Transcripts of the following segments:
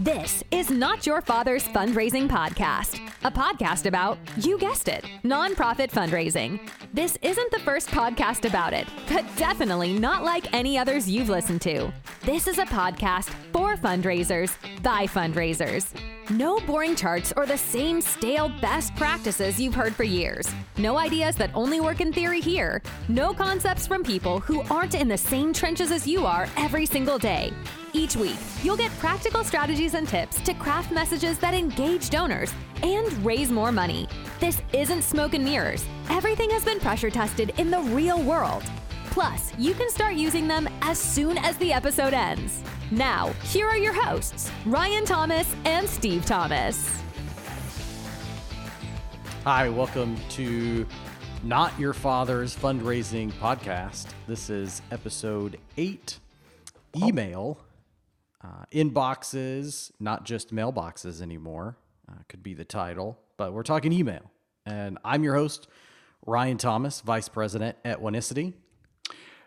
This is Not Your Father's Fundraising Podcast, a podcast about, you guessed it, nonprofit fundraising. This isn't the first podcast about it, but definitely not like any others you've listened to. This is a podcast for fundraisers by fundraisers. No boring charts or the same stale best practices you've heard for years. No ideas that only work in theory here. No concepts from people who aren't in the same trenches as you are every single day. Each week, you'll get practical strategies and tips to craft messages that engage donors and raise more money. This isn't smoke and mirrors. Everything has been pressure tested in the real world. Plus, you can start using them as soon as the episode ends. Now, here are your hosts, Ryan Thomas and Steve Thomas. Hi, welcome to Not Your Father's Fundraising Podcast. This is episode eight. Oh. Email, uh, inboxes, not just mailboxes anymore, uh, could be the title, but we're talking email. And I'm your host, Ryan Thomas, Vice President at Oneicity.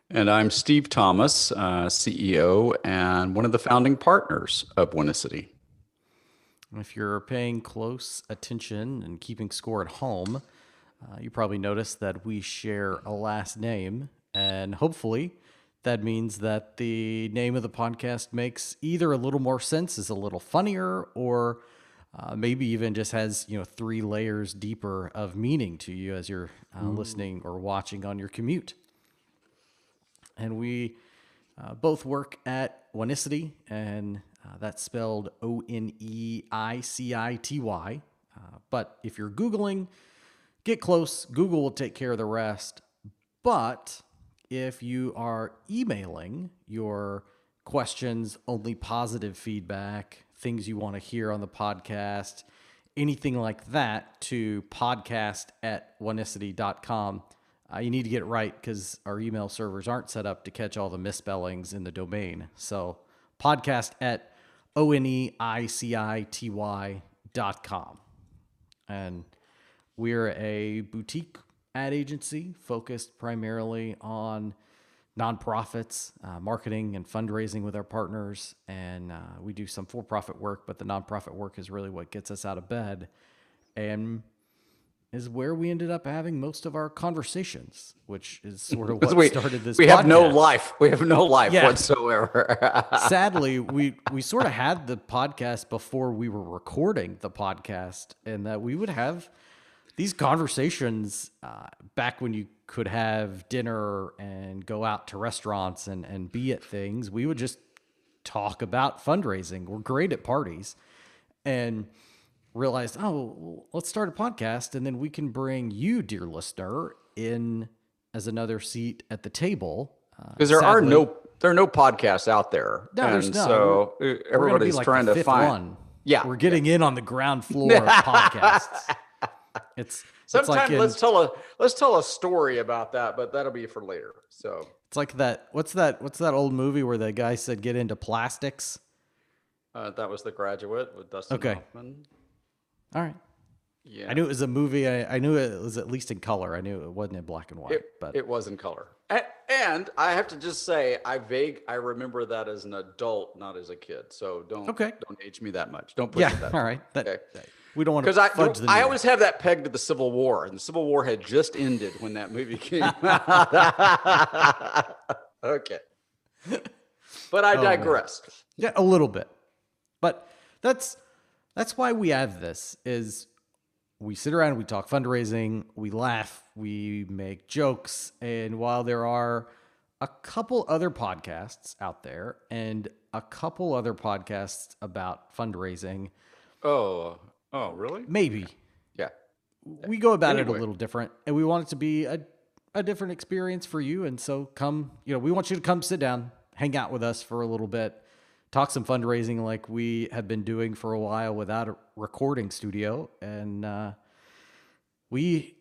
And I'm Steve Thomas, uh, CEO and one of the founding partners of Oneicity. If you're paying close attention and keeping score at home, uh, you probably noticed that we share a last name, and hopefully that means that the name of the podcast makes either a little more sense, is a little funnier, or uh, maybe even just has you know three layers deeper of meaning to you as you're uh, listening or watching on your commute and we uh, both work at Oneicity, and uh, that's spelled O N E I C I T Y. Uh, but if you're Googling, get close. Google will take care of the rest. But if you are emailing your questions, only positive feedback, things you want to hear on the podcast, anything like that to podcast at oneicity.com, uh, you need to get it right because our email servers aren't set up to catch all the misspellings in the domain. So podcast at O N E I C I T Y dot com. And we're a boutique ad agency focused primarily on nonprofits, uh, marketing and fundraising with our partners. And uh, we do some for profit work, but the nonprofit work is really what gets us out of bed. And is where we ended up having most of our conversations, which is sort of what we, started this. We have no life. We have no life Yeah. whatsoever. Sadly, we we sort of had the podcast before we were recording the podcast, and that we would have these conversations uh, back when you could have dinner and go out to restaurants and and be at things. We would just talk about fundraising. We're great at parties, and realized, oh, well, let's start a podcast, and then we can bring you, dear listener, in as another seat at the table. Uh, Because there are no there are no podcasts out there. No, there's and none. So We're uh, gonna everybody's like trying to find one. Yeah. we're getting in on the ground floor of podcasts. It's it's like let's tell a let's tell a story about that, but that'll be for later. So it's like that. What's that? What's that old movie where the guy said get into plastics? uh, that was the graduate with Dustin Okay. Hoffman. All right, Yeah. I knew it was a movie. I, I knew it was at least in color. I knew it wasn't in black and white. It, but it was in color. And I have to just say, I vague, I remember that as an adult, not as a kid. So don't, Okay. don't age me that much. Don't push yeah, me that all right. That, Okay. We don't want to Because I, I always have that pegged to the Civil War, and the Civil War had just ended when that movie came out. okay. But I Oh, man. digress. Yeah, a little bit. But that's that's why we have this is we sit around, we talk fundraising, we laugh, we make jokes, and while there are a couple other podcasts out there and a couple other podcasts about fundraising, Oh, oh, really? maybe Yeah. we go about it a little different and we want it to be a, a different experience for you and so come you know we want you to come sit down hang out with us for a little bit talk some fundraising like we have been doing for a while without a recording studio and uh, we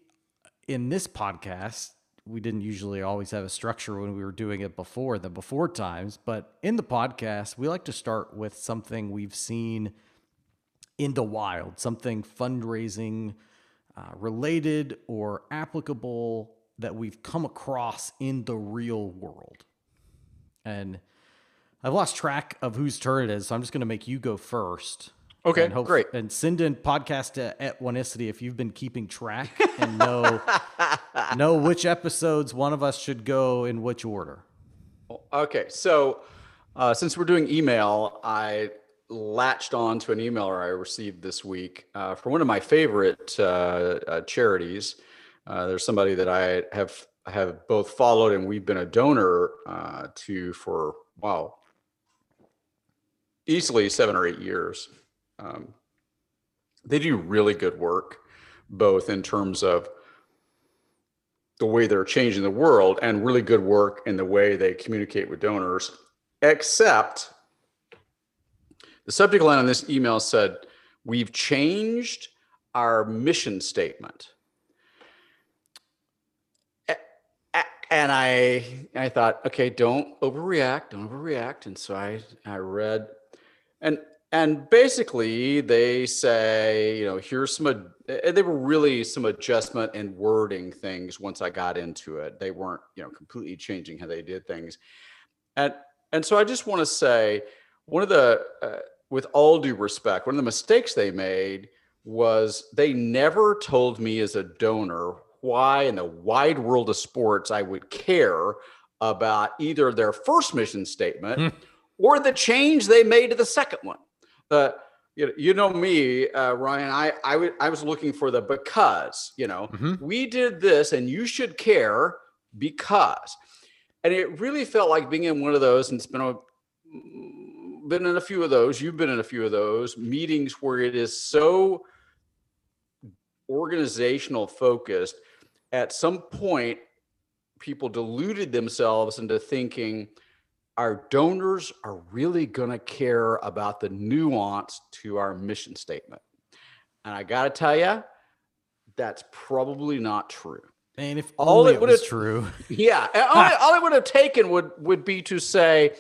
in this podcast we didn't usually always have a structure when we were doing it before the before times but in the podcast we like to start with something we've seen in the wild, something fundraising uh, related or applicable that we've come across in the real world. And I've lost track of whose turn it is, so I'm just going to make you go first. Okay, and hope- great. And send in podcast to, at Oneicity if you've been keeping track and know know which episodes one of us should go in which order. Okay, so uh, since we're doing email, I latched on to an email I received this week uh, from one of my favorite uh, uh, charities. Uh, there's somebody that I have have both followed and we've been a donor uh, to for wow, easily seven or eight years. Um, they do really good work, both in terms of the way they're changing the world and really good work in the way they communicate with donors, except the subject line on this email said, We've changed our mission statement. And I I thought, okay, don't overreact, don't overreact. And so I I read and and basically they say, you know, here's some they were really some adjustment and wording things once I got into it. They weren't, you know, completely changing how they did things. And and so I just want to say one of the uh, with all due respect, one of the mistakes they made was they never told me as a donor why in the wide world of sports I would care about either their first mission statement or the change they made to the second one. Uh, you know, you know me, uh, Ryan. I I w- I was looking for the because. You know, Mhm. we did this, and you should care because. And it really felt like being in one of those, and it's been a been in a few of those. You've been in a few of those meetings where it is so organizational focused. At some point, people deluded themselves into thinking our donors are really going to care about the nuance to our mission statement. And I got to tell you, that's probably not true. And if All it it would've- was true. Yeah, all, I- all it would have taken would would be to say,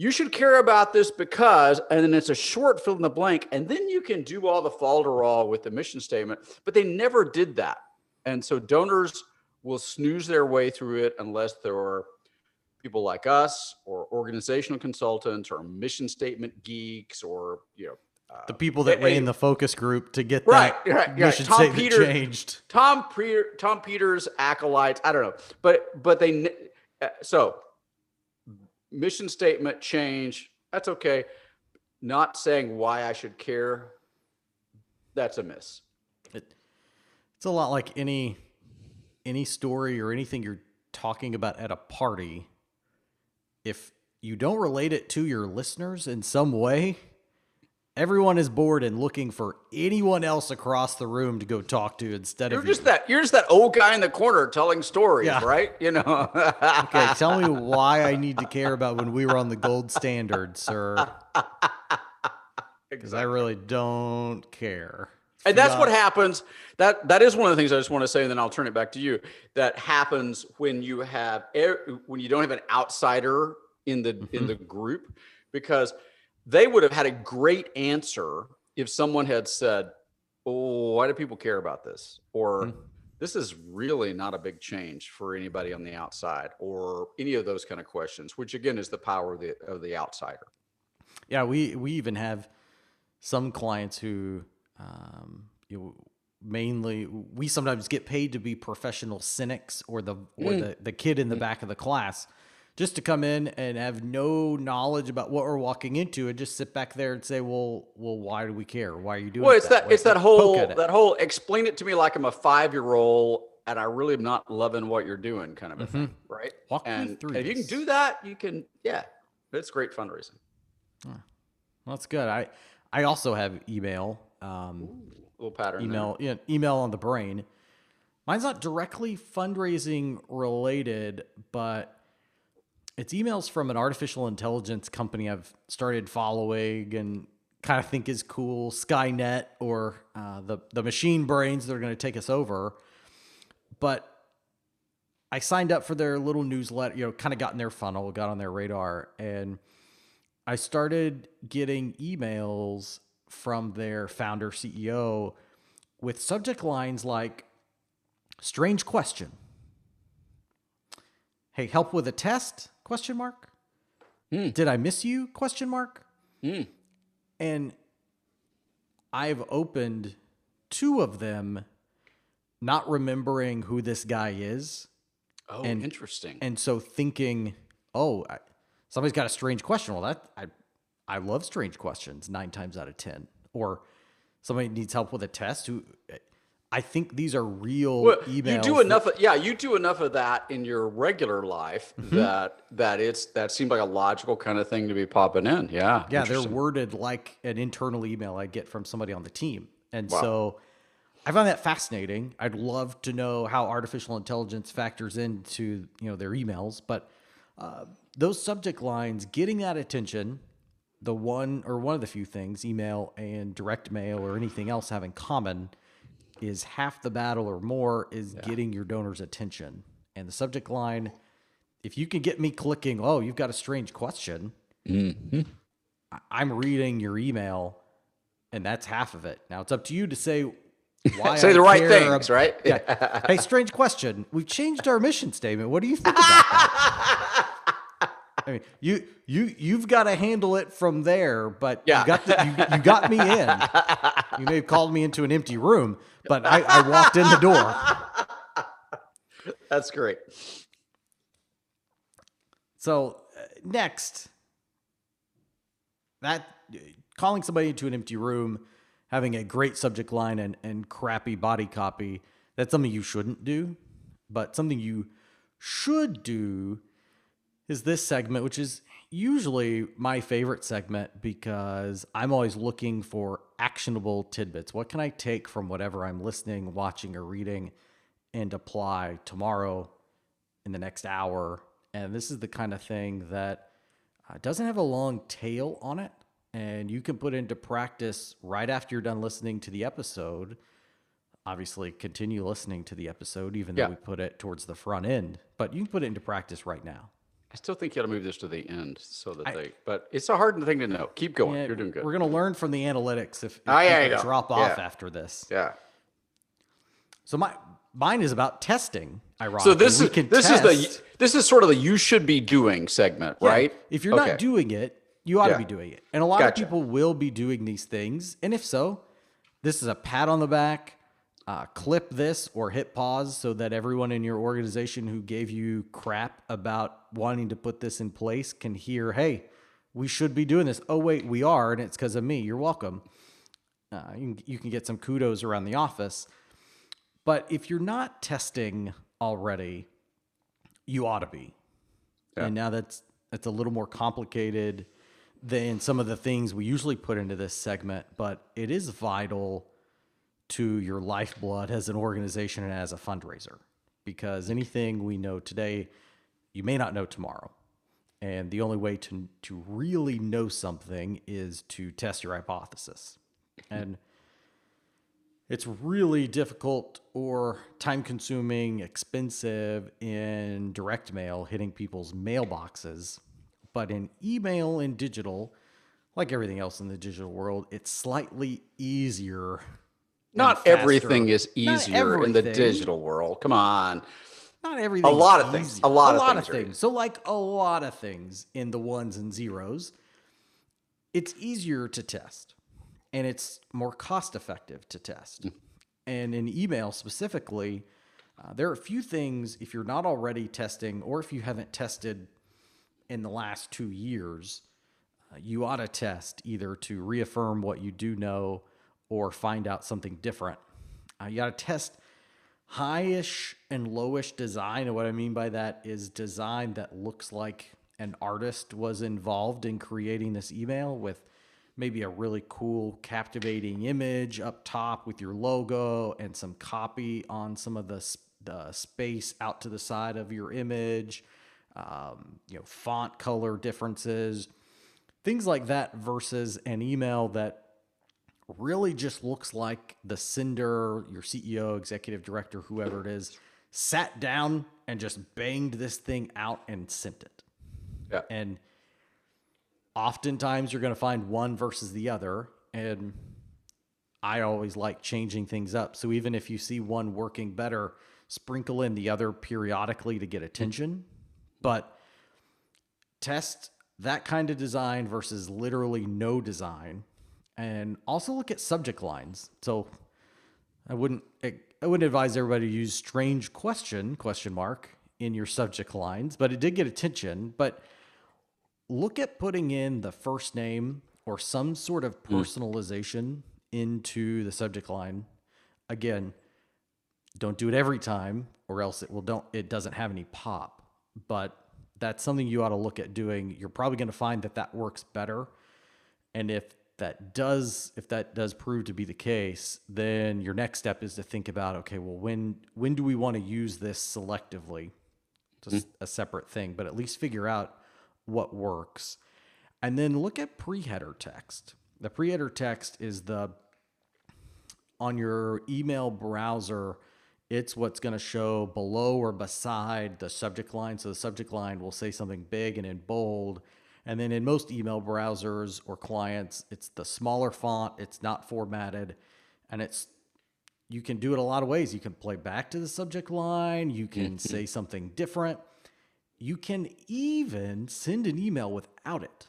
you should care about this because, and then it's a short fill in the blank, and then you can do all the falderall with the mission statement. But they never did that, and so donors will snooze their way through it unless there are people like us, or organizational consultants, or mission statement geeks, or you know. Uh, The people that ran the focus group to get Right, that right, right. mission Tom statement Peter- changed. Tom Peter, Tom Peters acolytes. I don't know, but but they uh, so mission statement change. That's okay. Not saying why I should care. That's a miss. It, it's a lot like any any story or anything you're talking about at a party. If you don't relate it to your listeners in some way, everyone is bored and looking for anyone else across the room to go talk to instead You're of just you. that. You're just that old guy in the corner telling stories, Yeah. right? You know. Okay, tell me why I need to care about when we were on the gold standard, sir. Because I really don't care. and that's what happens that that is one of the things i just want to say and then i'll turn it back to you that happens when you have when you don't have an outsider in the in Mhm. the group because they would have had a great answer if someone had said oh why do people care about this or Mhm. this is really not a big change for anybody on the outside or any of those kind of questions which again is the power of the of the outsider Yeah, we we even have some clients who, um, you know, mainly we sometimes get paid to be professional cynics or the or Mm. the the kid in the back of the class, just to come in and have no knowledge about what we're walking into and just sit back there and say, well, well, why do we care? Why are you doing? Well, it it's that way?" it's that whole it. that whole explain it to me like I'm a five year old and I really am not loving what you're doing kind of a thing, right? Mm-hmm. Walk me and through if you can do that, you can yeah, it's great fundraising. Well, that's good. I I also have email. Um, little pattern. email yeah, email on the brain. Mine's not directly fundraising related, but it's emails from an artificial intelligence company I've started following and kind of think is cool, Skynet or uh, the the machine brains that are going to take us over. But I signed up for their little newsletter, you know, kind of got in their funnel, got on their radar, and I started getting emails from their founder CEO with subject lines like strange question. Hey, help with a test? Question mark. Did I miss you? Question mark. Hmm. And I've opened two of them, not remembering who this guy is, Oh, And- interesting. and so thinking, oh, I, somebody's got a strange question. Well, that I, I love strange questions nine times out of ten. Or somebody needs help with a test. Who, I think these are real Well, emails. you do that- enough. Of, yeah, you do enough of that in your regular life Mm-hmm. that that it's that seemed like a logical kind of thing to be popping in. Yeah. Yeah, they're worded like an internal email I get from somebody on the team. And Wow. so I find that fascinating. I'd love to know how artificial intelligence factors into, you know, their emails, but uh, those subject lines getting that attention, the one or one of the few things email and direct mail or anything else have in common is half the battle or more is getting your donor's attention. And the subject line if you can get me clicking, oh, you've got a strange question. Mm-hmm. I- I'm reading your email, and that's half of it. Now it's up to you to say why. Say I the right things, ab- right? Yeah. hey, strange question. We've changed our mission statement. What do you think about that? I mean, you you you've got to handle it from there, but Yeah. you got the, you, you got me in. You may have called me into an empty room, but I, I walked in the door. That's great. So uh, next, that calling somebody into an empty room, having a great subject line and, and crappy body copy, that's something you shouldn't do. But something you should do is this segment, which is usually my favorite segment because I'm always looking for actionable tidbits. What can I take from whatever I'm listening, watching, or reading and apply tomorrow in the next hour? And this is the kind of thing that uh, doesn't have a long tail on it. And you can put into practice right after you're done listening to the episode. Obviously, continue listening to the episode, even though we put it towards the front end. But you can put it into practice right now. I still think you got to move this to the end so that they. But it's a hard thing to know. Keep going. Yeah, You're doing good. We're going to learn from the analytics if, if yeah, people you go. drop off Yeah. after this. yeah. So my mine is about testing. Ironically, So this is this is the this is sort of the you should be doing segment, right? If you're Okay. not doing it, you ought to be doing it. And a lot Gotcha. of people will be doing these things. And if so, this is a pat on the back. Uh, clip this or hit pause so that everyone in your organization who gave you crap about wanting to put this in place can hear, hey, we should be doing this. Oh, wait, we are. And it's because of me. You're welcome. Uh, you, can, you can get some kudos around the office. But if you're not testing already, you ought to be. And now that's that's a little more complicated than some of the things we usually put into this segment, but it is vital to your lifeblood as an organization and as a fundraiser. Because anything we know today, you may not know tomorrow. And the only way to to really know something is to test your hypothesis. Mm-hmm. And it's really difficult or time consuming, expensive in direct mail hitting people's mailboxes. But in email and digital, like everything else in the digital world, it's slightly easier. Not faster. everything is easier in the digital world. Come on. Not everything. A lot of things. A lot of things are easy. So, like a lot of things in the ones and zeros, it's easier to test and it's more cost effective to test. Mm. And in email specifically, uh, there are a few things, if you're not already testing or if you haven't tested in the last two years, uh, you ought to test either to reaffirm what you do know or find out something different. Uh, you got to test highish and lowish design. And what I mean by that is design that looks like an artist was involved in creating this email with maybe a really cool, captivating image up top with your logo and some copy on some of the, the space out to the side of your image, um, you know, font color differences, things like that versus an email that really just looks like the sender, your CEO, executive director, whoever it is, sat down and just banged this thing out and sent it. Yeah. And oftentimes you're going to find one versus the other. And I always like changing things up. So even if you see one working better, sprinkle in the other periodically to get attention. But test that kind of design versus literally no design. And also look at subject lines. So I wouldn't I wouldn't advise everybody to use strange question question mark in your subject lines, but it did get attention. But look at putting in the first name or some sort of hmm. personalization into the subject line. Again, don't do it every time or else it will don't it doesn't have any pop. But that's something you ought to look at doing. You're probably going to find that that works better. And if that does if that does prove to be the case, then your next step is to think about okay, well when when do we want to use this selectively? Just mm-hmm. a separate thing, but at least figure out what works. And then look at pre-header text. The pre-header text is the on your email browser, it's what's going to show below or beside the subject line. So the subject line will say something big and in bold. And then in most email browsers or clients, it's the smaller font, it's not formatted, and it's you can do it a lot of ways. You can play back to the subject line, you can mm-hmm. say something different. You can even send an email without it,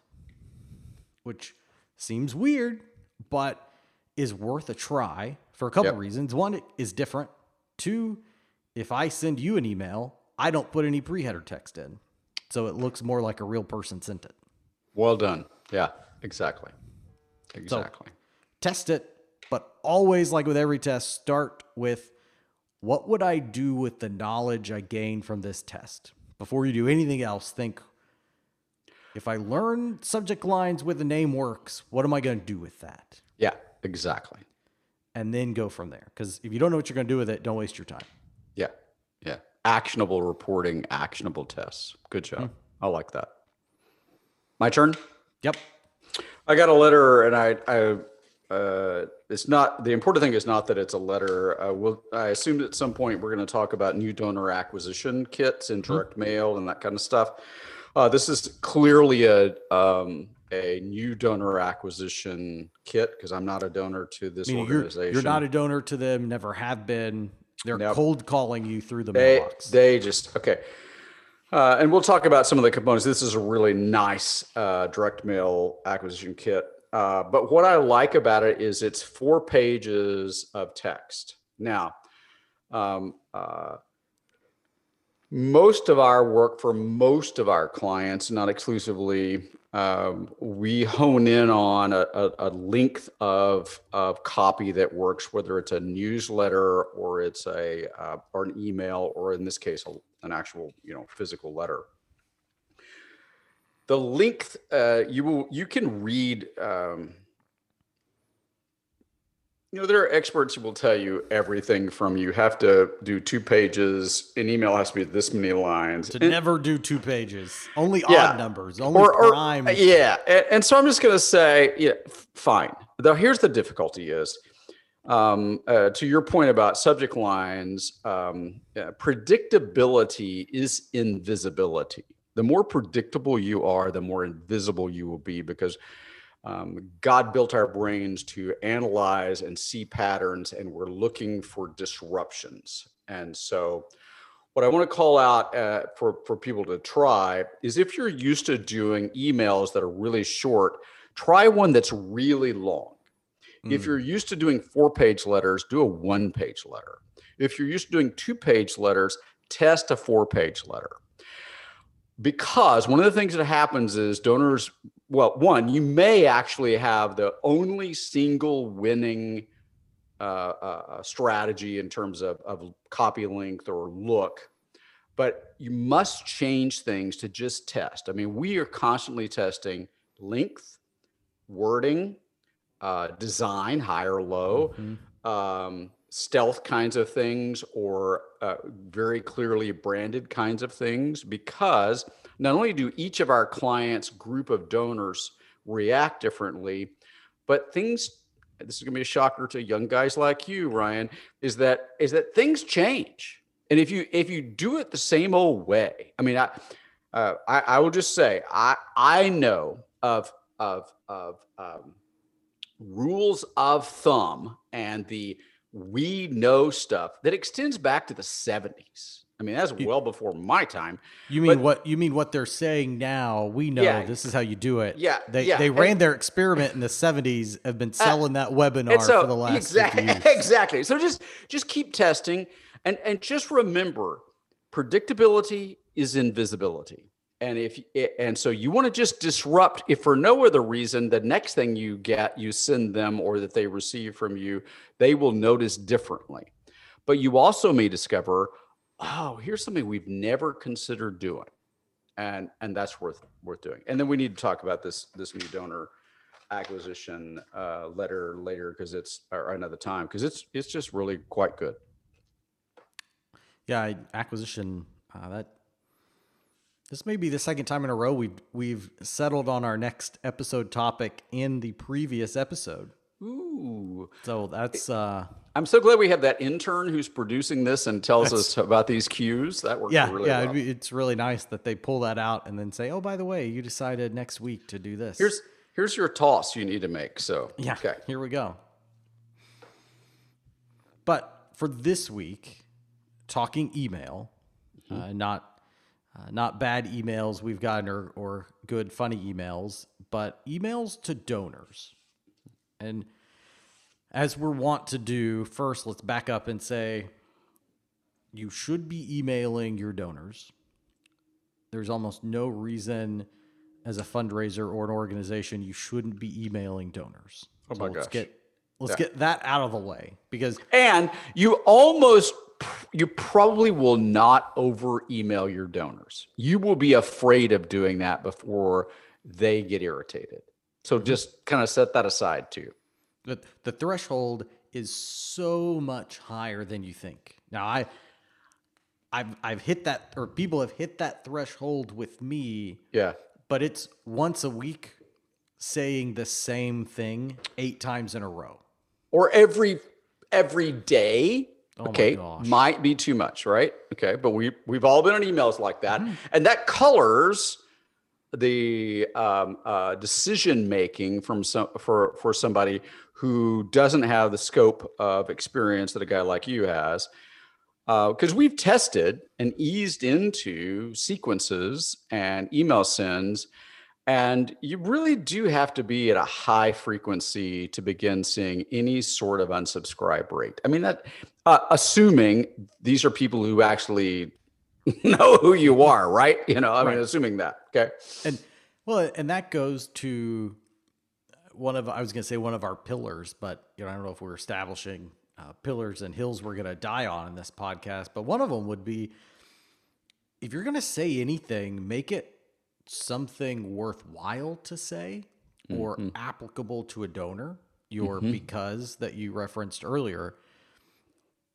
which seems weird, but is worth a try for a couple Yep. reasons. One, it is different. Two, if I send you an email, I don't put any pre-header text in. So it looks more like a real person sent it. Well done. Yeah, exactly. Exactly. Test it, but always like with every test, start with what would I do with the knowledge I gain from this test? Before you do anything else, think if I learn subject lines with the name works, what am I going to do with that? yeah, exactly. And then go from there. Because if you don't know what you're going to do with it, don't waste your time. Yeah. Yeah. Actionable reporting, actionable tests. Good job. Hmm. I like that. My turn. Yep. I got a letter, and I, I, uh, it's not the important thing is not that it's a letter. Uh, we'll, I assumed at some point we're going to talk about new donor acquisition kits and direct mail and that kind of stuff. Uh, this is clearly a um, a new donor acquisition kit because I'm not a donor to this Meaning you're, organization. you're not a donor to them, never have been. They're Nope. cold calling you through the they mailbox. they just okay uh, and we'll talk about some of the components. This is a really nice uh, direct mail acquisition kit. Uh, but what i like about it is it's four pages of text. Now um, uh, most of our work for most of our clients not exclusively um, we hone in on a, a, a length of, of copy that works, whether it's a newsletter or it's a uh, or an email or in this case a, an actual you know physical letter. The length uh, you will you can read. Um, you know there are experts who will tell you everything from you have to do two pages. An email has to be this many lines. to And- never do two pages. Only Yeah. odd numbers. Only or, or prime. yeah and, and so i'm just going to say yeah fine though here's the difficulty is um, uh, to your point about subject lines um, uh, predictability is invisibility the more predictable you are the more invisible you will be because um, god built our brains to analyze and see patterns and we're looking for disruptions and so what I want to call out uh, for for people to try is if you're used to doing emails that are really short, try one that's really long. If Mm. you're used to doing four page letters, do a one page letter. If you're used to doing two page letters, test a four page letter. Because one of the things that happens is donors, well, one, you may actually have the only single winning uh, uh, strategy in terms of, of copy length or look, but you must change things to just test. I mean, we are constantly testing length, wording, uh, design, high or low, Mhm. um, stealth kinds of things, or uh, very clearly branded kinds of things, because not only do each of our clients' group of donors react differently, but things this is going to be a shocker to young guys like you ryan is that is that things change and if you if you do it the same old way i mean i uh, I, I will just say i i know of of of um, rules of thumb and the we know stuff that extends back to the 70s I mean, that's well before my time. You mean But- what? You mean what they're saying now? We know Yeah. this is how you do it. Yeah, they yeah, they and- ran their experiment in the '70s. Have been uh, selling that webinar so for the last exactly, exactly. So just just keep testing, and and just remember, predictability is invisibility. And if and so you want to just disrupt, if for no other reason, the next thing you get, you send them or that they receive from you, they will notice differently. But you also may discover, oh, here's something we've never considered doing, and and that's worth worth doing. And then we need to talk about this this new donor acquisition uh, letter later because it's or another time because it's it's just really quite good. Yeah, acquisition. Uh, that this may be the second time in a row we've we've settled on our next episode topic in the previous episode. Ooh, So that's uh, I'm so glad we have that intern who's producing this and tells us about these cues. That works yeah, really yeah. well. It's really nice that they pull that out and then say, "Oh, by the way, you decided next week to do this." Here's here's your toss you need to make. So Yeah. okay. Here we go. But for this week, talking email, uh, not uh, not bad emails we've gotten or, or good funny emails, but emails to donors. And as we're wont to do, first let's back up and say you should be emailing your donors. There's almost no reason as a fundraiser or an organization you shouldn't be emailing donors. Oh my let's gosh. get let's Yeah. get that out of the way because And you almost you probably will not over email your donors. You will be afraid of doing that before they get irritated. So mm-hmm. just kind of set that aside too. the, the threshold is so much higher than you think. Now I I've I've hit that or people have hit that threshold with me, Yeah. but it's once a week saying the same thing 8 times in a row. Or every every day. Oh okay, might be too much, right? Okay, but we we've all been on emails like that, Mm-hmm. and that colors the um, uh, decision making from some for for somebody who doesn't have the scope of experience that a guy like you has. Because we've tested and eased into sequences and email sends, and you really do have to be at a high frequency to begin seeing any sort of unsubscribe rate. I mean, that uh, assuming these are people who actually know who you are, right? You know, I mean, assuming that. Okay. And well, and that goes to one of I was going to say one of our pillars, but you know I don't know if we're establishing uh, pillars and hills we're going to die on in this podcast. But one of them would be if you're going to say anything, make it something worthwhile to say or mm-hmm. applicable to a donor. Your mm-hmm. because that you referenced earlier,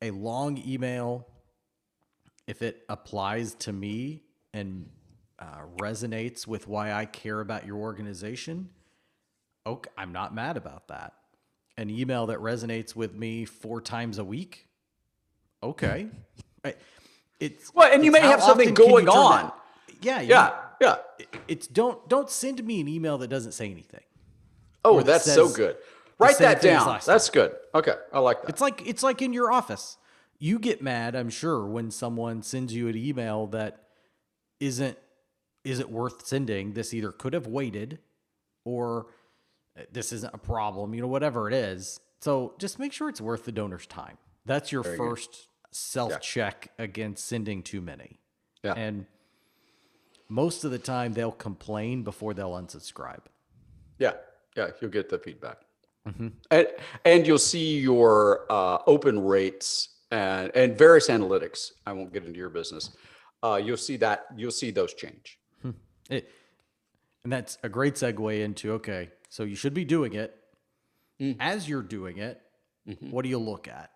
a long email if it applies to me and uh, resonates with why I care about your organization, okay, I'm not mad about that. An email that resonates with me four times a week, okay. Hmm. It's Well, and you may have something often can you going on. that- Yeah, Yeah. Yeah. It's don't don't send me an email that doesn't say anything. Oh, that that's so good. Write that down. That's good. Okay. I like that. It's like it's like in your office. You get mad, I'm sure, when someone sends you an email that isn't isn't worth sending. This either could have waited or uh, this isn't a problem, you know, whatever it is. So just make sure it's worth the donor's time. That's your first self check against sending too many. Yeah. And most of the time they'll complain before they'll unsubscribe. Yeah, yeah, you'll get the feedback, Mm-hmm. and and you'll see your uh, open rates and and various analytics. I won't get into your business. Uh, you'll see that you'll see those change. It, and that's a great segue into okay, so you should be doing it. As you're doing it, what do you look at?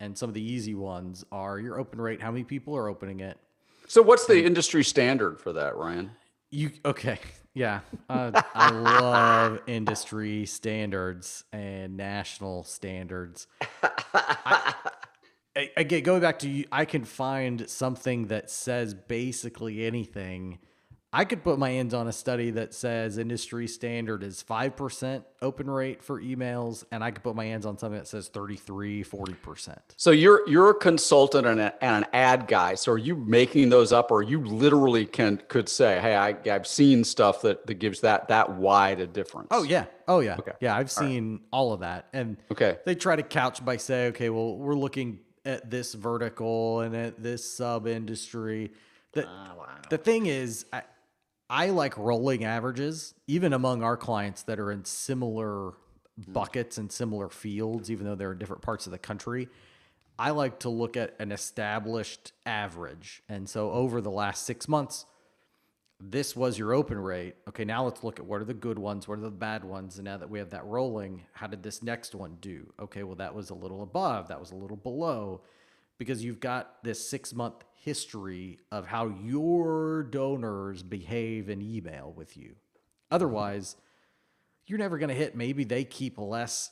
And some of the easy ones are your open rate, how many people are opening it. So, what's the industry standard for that, Ryan? You okay? Yeah, uh, I love industry standards and national standards. I, I, again, going back to you, I can find something that says basically anything. I could put my hands on a study that says industry standard is 5% open rate for emails, and I could put my hands on something that says 33, 40%. So you're you're a consultant and, a, and an ad guy. So are you making those up, or you literally can could say, "Hey, I, I've seen stuff that that gives that that wide a difference." Oh yeah. Oh yeah. Okay. Yeah, I've seen all of that. And Okay. they try to couch by say, okay, well, we're looking at this vertical and at this sub industry. The, ah, the thing is, I, I like rolling averages, even among our clients that are in similar mm. buckets and similar fields, even though they're in different parts of the country. I like to look at an established average. And so over the last six months, this was your open rate. Okay, now let's look at what are the good ones, what are the bad ones, and now that we have that rolling, how did this next one do? Okay, well that was a little above, that was a little below, because you've got this six month history of how your donors behave in email with you. Otherwise, you're never going to hit. Maybe they keep less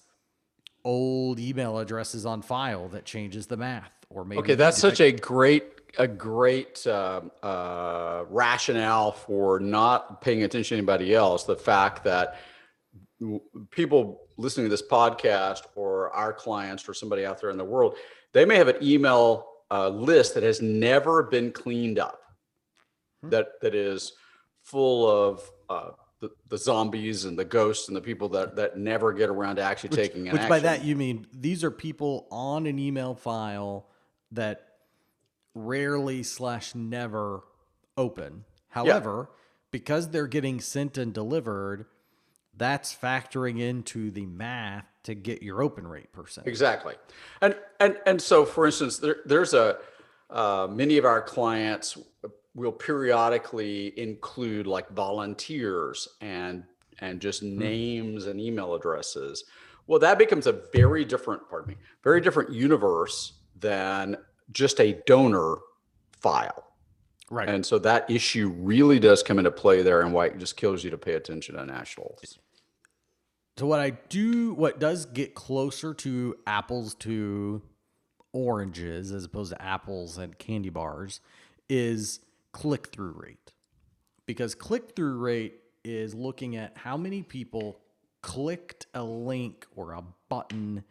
old email addresses on file that changes the math, or maybe Okay, that's such a great a great uh, uh, rationale for not paying attention to anybody else. The fact that people listening to this podcast or our clients or somebody out there in the world, they may have an email uh, list that has never been cleaned up, that that is full of uh, the, the zombies and the ghosts and the people that that never get around to actually taking an Which action. by that you mean these are people on an email file that rarely slash never open. However, because they're getting sent and delivered, that's factoring into the math to get your open rate percent. Exactly, and and and so, for instance, there, there's a uh, many of our clients will periodically include like volunteers and and just names and email addresses. Well, that becomes a very different, pardon me, very different universe than just a donor file. Right. And so that issue really does come into play there, and why it just kills you to pay attention to nationals. So what I do, what does get closer to apples to oranges as opposed to apples and candy bars is click through rate. Because click through rate is looking at how many people clicked a link or a button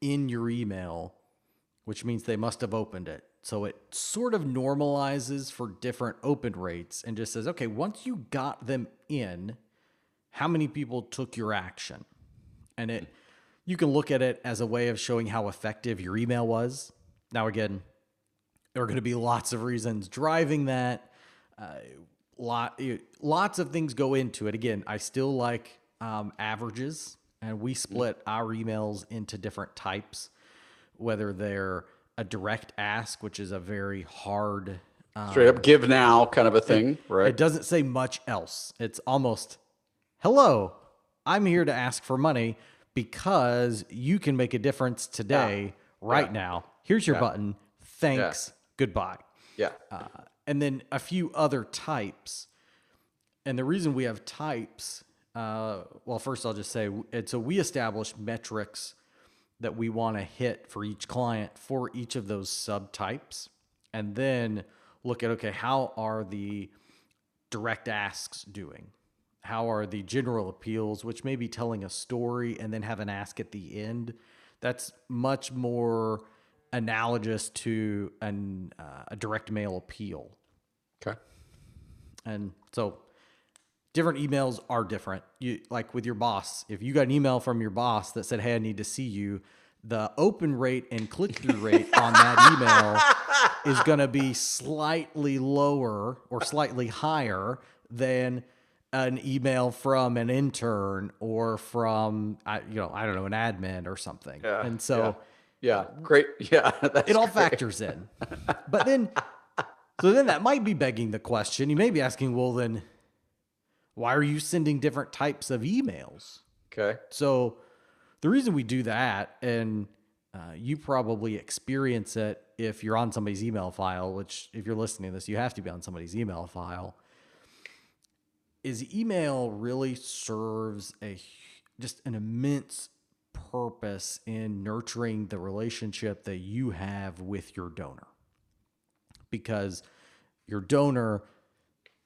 in your email, which means they must have opened it. So it sort of normalizes for different open rates and just says, okay, once you got them in, how many people took your action? And it you can look at it as a way of showing how effective your email was. Now again there are going to be lots of reasons driving that. Uh, lot lots of things go into it. Again i still like um, averages and we split our emails into different types whether they're a direct ask which is a very hard Straight up give now kind of a thing, right? it doesn't say much else. It's almost, hello, I'm here to ask for money because you can make a difference today, right now. Here's your button. Thanks. Goodbye. yeah. Uh, and then a few other types. And the reason we have types, uh, well, first I'll just say, and so we establish metrics that we want to hit for each client for each of those subtypes, and then look at okay, how are the direct asks doing? How are the general appeals, which may be telling a story and then have an ask at the end? That's much more analogous to an uh, a direct mail appeal. Okay. And so different emails are different. You like with your boss, if you got an email from your boss that said, "Hey, I need to see you," the open rate and click-through rate on that email is going to be slightly lower or slightly higher than an email from an intern or from I you know, I don't know, an admin or something. Yeah, and so Yeah. Great. Yeah. It all great. factors in. But then, so then that might be begging the question. You may be asking, well, then why are you sending different types of emails? Okay. So the reason we do that, and uh, you probably experience it if you're on somebody's email file, which if you're listening to this, you have to be on somebody's email file. Is email really serves a just an immense purpose in nurturing the relationship that you have with your donor because your donor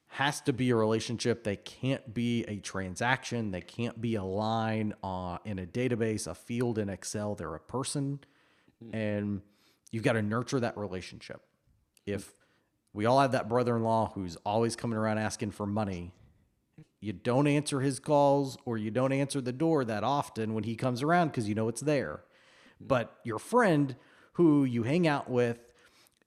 has to be a relationship. They can't be a transaction. They can't be a line uh, in a database, a field in Excel. They're a person, and you've got to nurture that relationship. If we all have that brother-in-law who's always coming around asking for money, you don't answer his calls or you don't answer the door that often when he comes around because you know it's there. But your friend who you hang out with,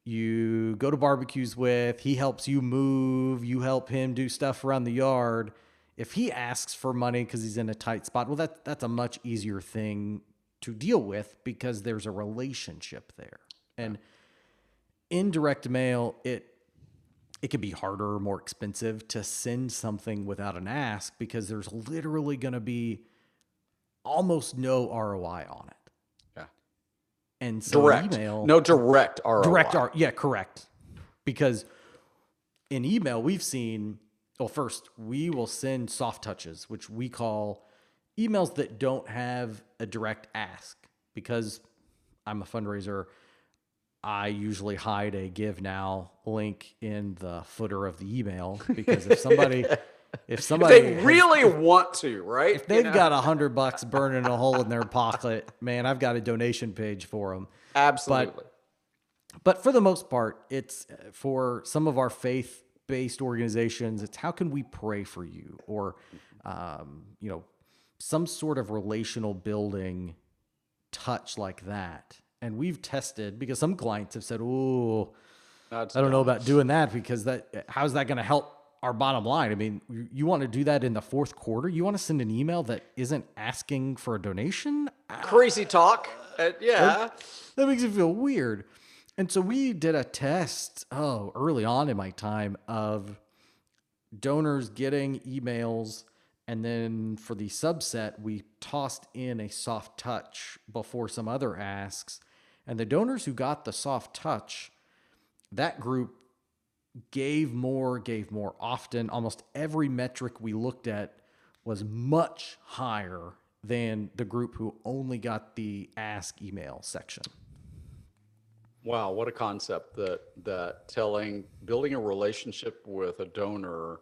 you go to barbecues with, he helps you move, you help him do stuff around the yard. If he asks for money because he's in a tight spot, well, that, that's a much easier thing to deal with because there's a relationship there. And in direct mail, it it could be harder or more expensive to send something without an ask because there's literally going to be almost no ROI on it. Yeah. And so Direct. email No direct ROI. direct R yeah, correct. Because in email we've seen well first we will send soft touches which we call emails that don't have a direct ask because I'm a fundraiser I usually hide a give now link in the footer of the email because if somebody if somebody They has- really want to, right? if they've got a hundred bucks burning a hole in their pocket, man, I've got a donation page for them. Absolutely. But for the most part, it's uh, for some of our faith based organizations, it's how can we pray for you or, um, you know, some sort of relational building touch like that. And we've tested because some clients have said, oh, I don't know about doing that because that how's that going to help our bottom line? I mean, you, you want to do that in the fourth quarter? You want to send an email that isn't asking for a donation? crazy talk. Uh, yeah. That makes it feel weird. And so we did a test, oh, early on in my time of donors getting emails. And then for the subset, we tossed in a soft touch before some other asks. And the donors who got the soft touch, that group gave more, gave more often. Almost every metric we looked at was much higher than the group who only got the ask email section. Wow, what a concept that that telling building a relationship with a donor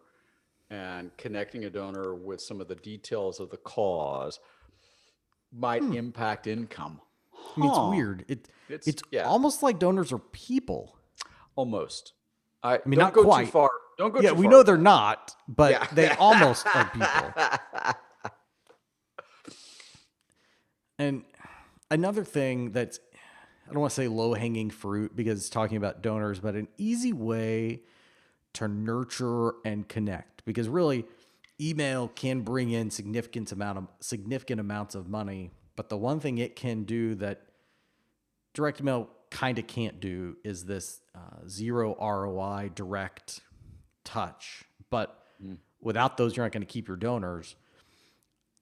and connecting a donor with some of the details of the cause might hmm. impact income. I mean, it's weird. It, It's- it's yeah. almost like donors are people. Almost. I, I mean, don't not go quite. too far. Don't go yeah, we far. know they're not, but Yeah. they almost are people. And another thing that's, I don't want to say low hanging fruit because it's talking about donors, but an easy way to nurture and connect because really email can bring in significant amount of significant amounts of money, but the one thing it can do that direct mail kind of can't do is this uh, zero ROI direct touch. But without those, you're not going to keep your donors.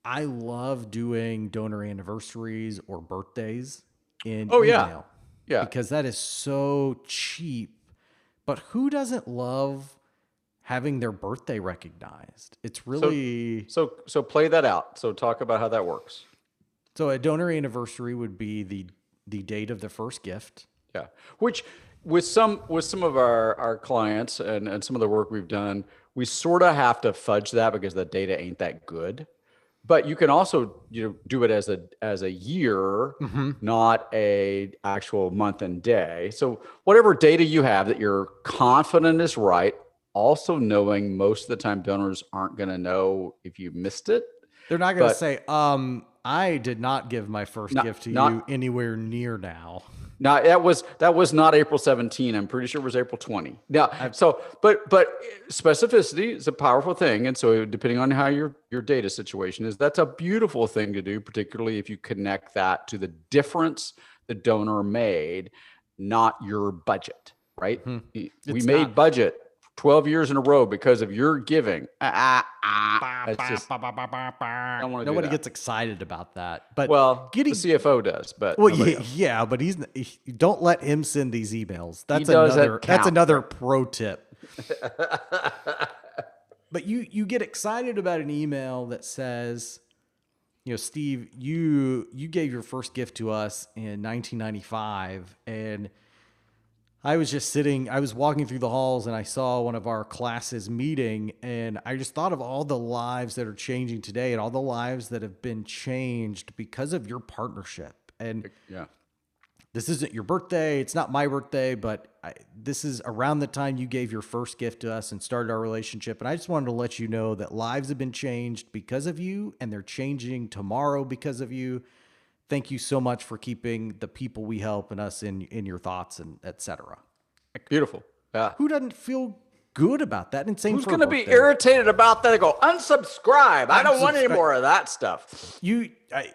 I love doing donor anniversaries or birthdays in Oh, yeah. email Yeah. because that is so cheap. But who doesn't love having their birthday recognized? It's really So so play that out. So talk about how that works. so a donor anniversary would be the the date of the first gift. Yeah. Which with some with some of our our clients and and some of the work we've done, we sort of have to fudge that because the data ain't that good. But you can also you know do it as a as a year, not a actual month and day. So whatever data you have that you're confident is right, also knowing most of the time donors aren't going to know if you missed it. They're not going to say, um, I did not give my first Not- gift to not- you anywhere near now. Now that was that was not April 17. I'm pretty sure it was April 20. Now, so but but specificity is a powerful thing, and so depending on how your your data situation is, that's a beautiful thing to do, particularly if you connect that to the difference the donor made, not your budget. Right? Hmm. We It's made not. budget 12 years in a row because of your giving. Ah, ah, ah. Just don't wanna do Nobody gets excited about that. But well, getting the CFO does, but well, yeah, yeah, but he's he- don't let him send these emails. That's does that another that's another pro tip. but you you get excited about an email that says, you know, Steve, you you gave your first gift to us in 1995 and I was just sitting, I was walking through the halls and I saw one of our classes meeting. And I just thought of all the lives that are changing today and all the lives that have been changed because of your partnership. And Yeah. this isn't your birthday. It's not my birthday, but I, this is around the time you gave your first gift to us and started our relationship. And I just wanted to let you know that lives have been changed because of you and they're changing tomorrow because of you. Thank you so much for keeping the people we help and us in, in your thoughts and etc. Beautiful. Yeah. Who doesn't feel good about that? And same Who's going to be birthday. irritated about that? They go unsubscribe. I don't want any more of that stuff. you I,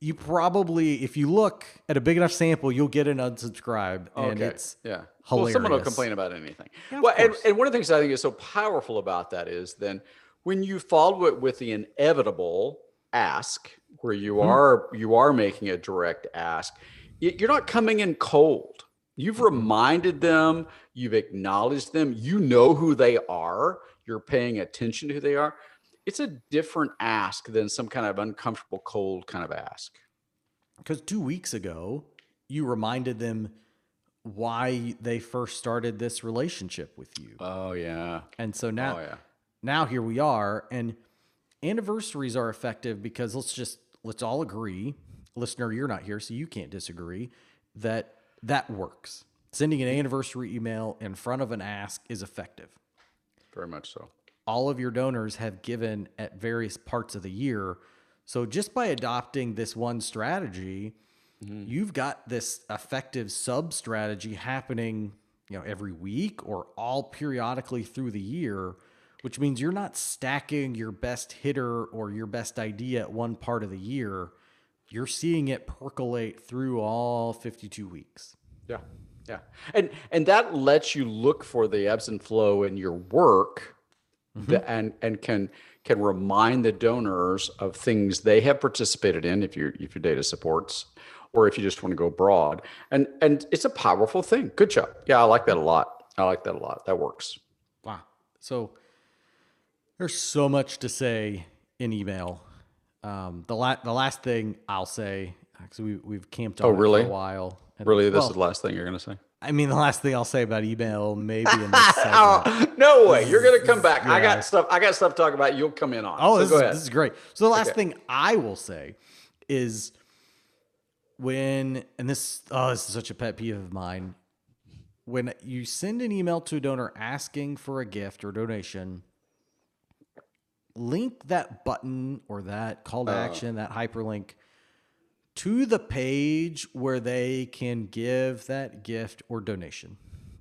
you probably if you look at a big enough sample you'll get an unsubscribe and Okay. it's yeah. hilarious. Well, someone will complain about anything. Yeah, well, and, and one of the things I think is so powerful about that is then when you follow it with the inevitable ask, where you Mm-hmm. are you are making a direct ask, you're not coming in cold. You've Mm-hmm. reminded them, you've acknowledged them, you know who they are, you're paying attention to who they are. It's a different ask than some kind of uncomfortable, cold kind of ask. because two weeks ago you reminded them why they first started this relationship with you Oh yeah. and so now oh yeah. now here we are and anniversaries are effective because let's just let's all agree listener you're not here so you can't disagree that that works sending an anniversary email in front of an ask is effective Very much so. all of your donors have given at various parts of the year. So just by adopting this one strategy, mm-hmm. you've got this effective sub strategy happening, you know, every week or all periodically through the year, which means you're not stacking your best hitter or your best idea at one part of the year. You're seeing it percolate through all 52 weeks. Yeah. Yeah. And and that lets you look for the ebbs and flow in your work mm-hmm. the- and and can can remind the donors of things they have participated in if your if your data supports or if you just want to go broad. And and it's a powerful thing. Good job. Yeah, I like that a lot. I like that a lot. That works. Wow. So there's so much to say in email. Um, the la- the last thing I'll say because we we've camped on Oh, really? for a while. And- Really, this well, is the last thing you're going to say. I mean, the last thing I'll say about email, maybe in this. Oh, no way. You're going to come back. I got stuff I got stuff to talk about. You'll come in on. Oh, So this, is, this is great. So the last Okay. thing I will say is when, and this, oh, this is such a pet peeve of mine. When you send an email to a donor asking for a gift or donation, link that button or that call to uh. action, that hyperlink to the page where they can give that gift or donation.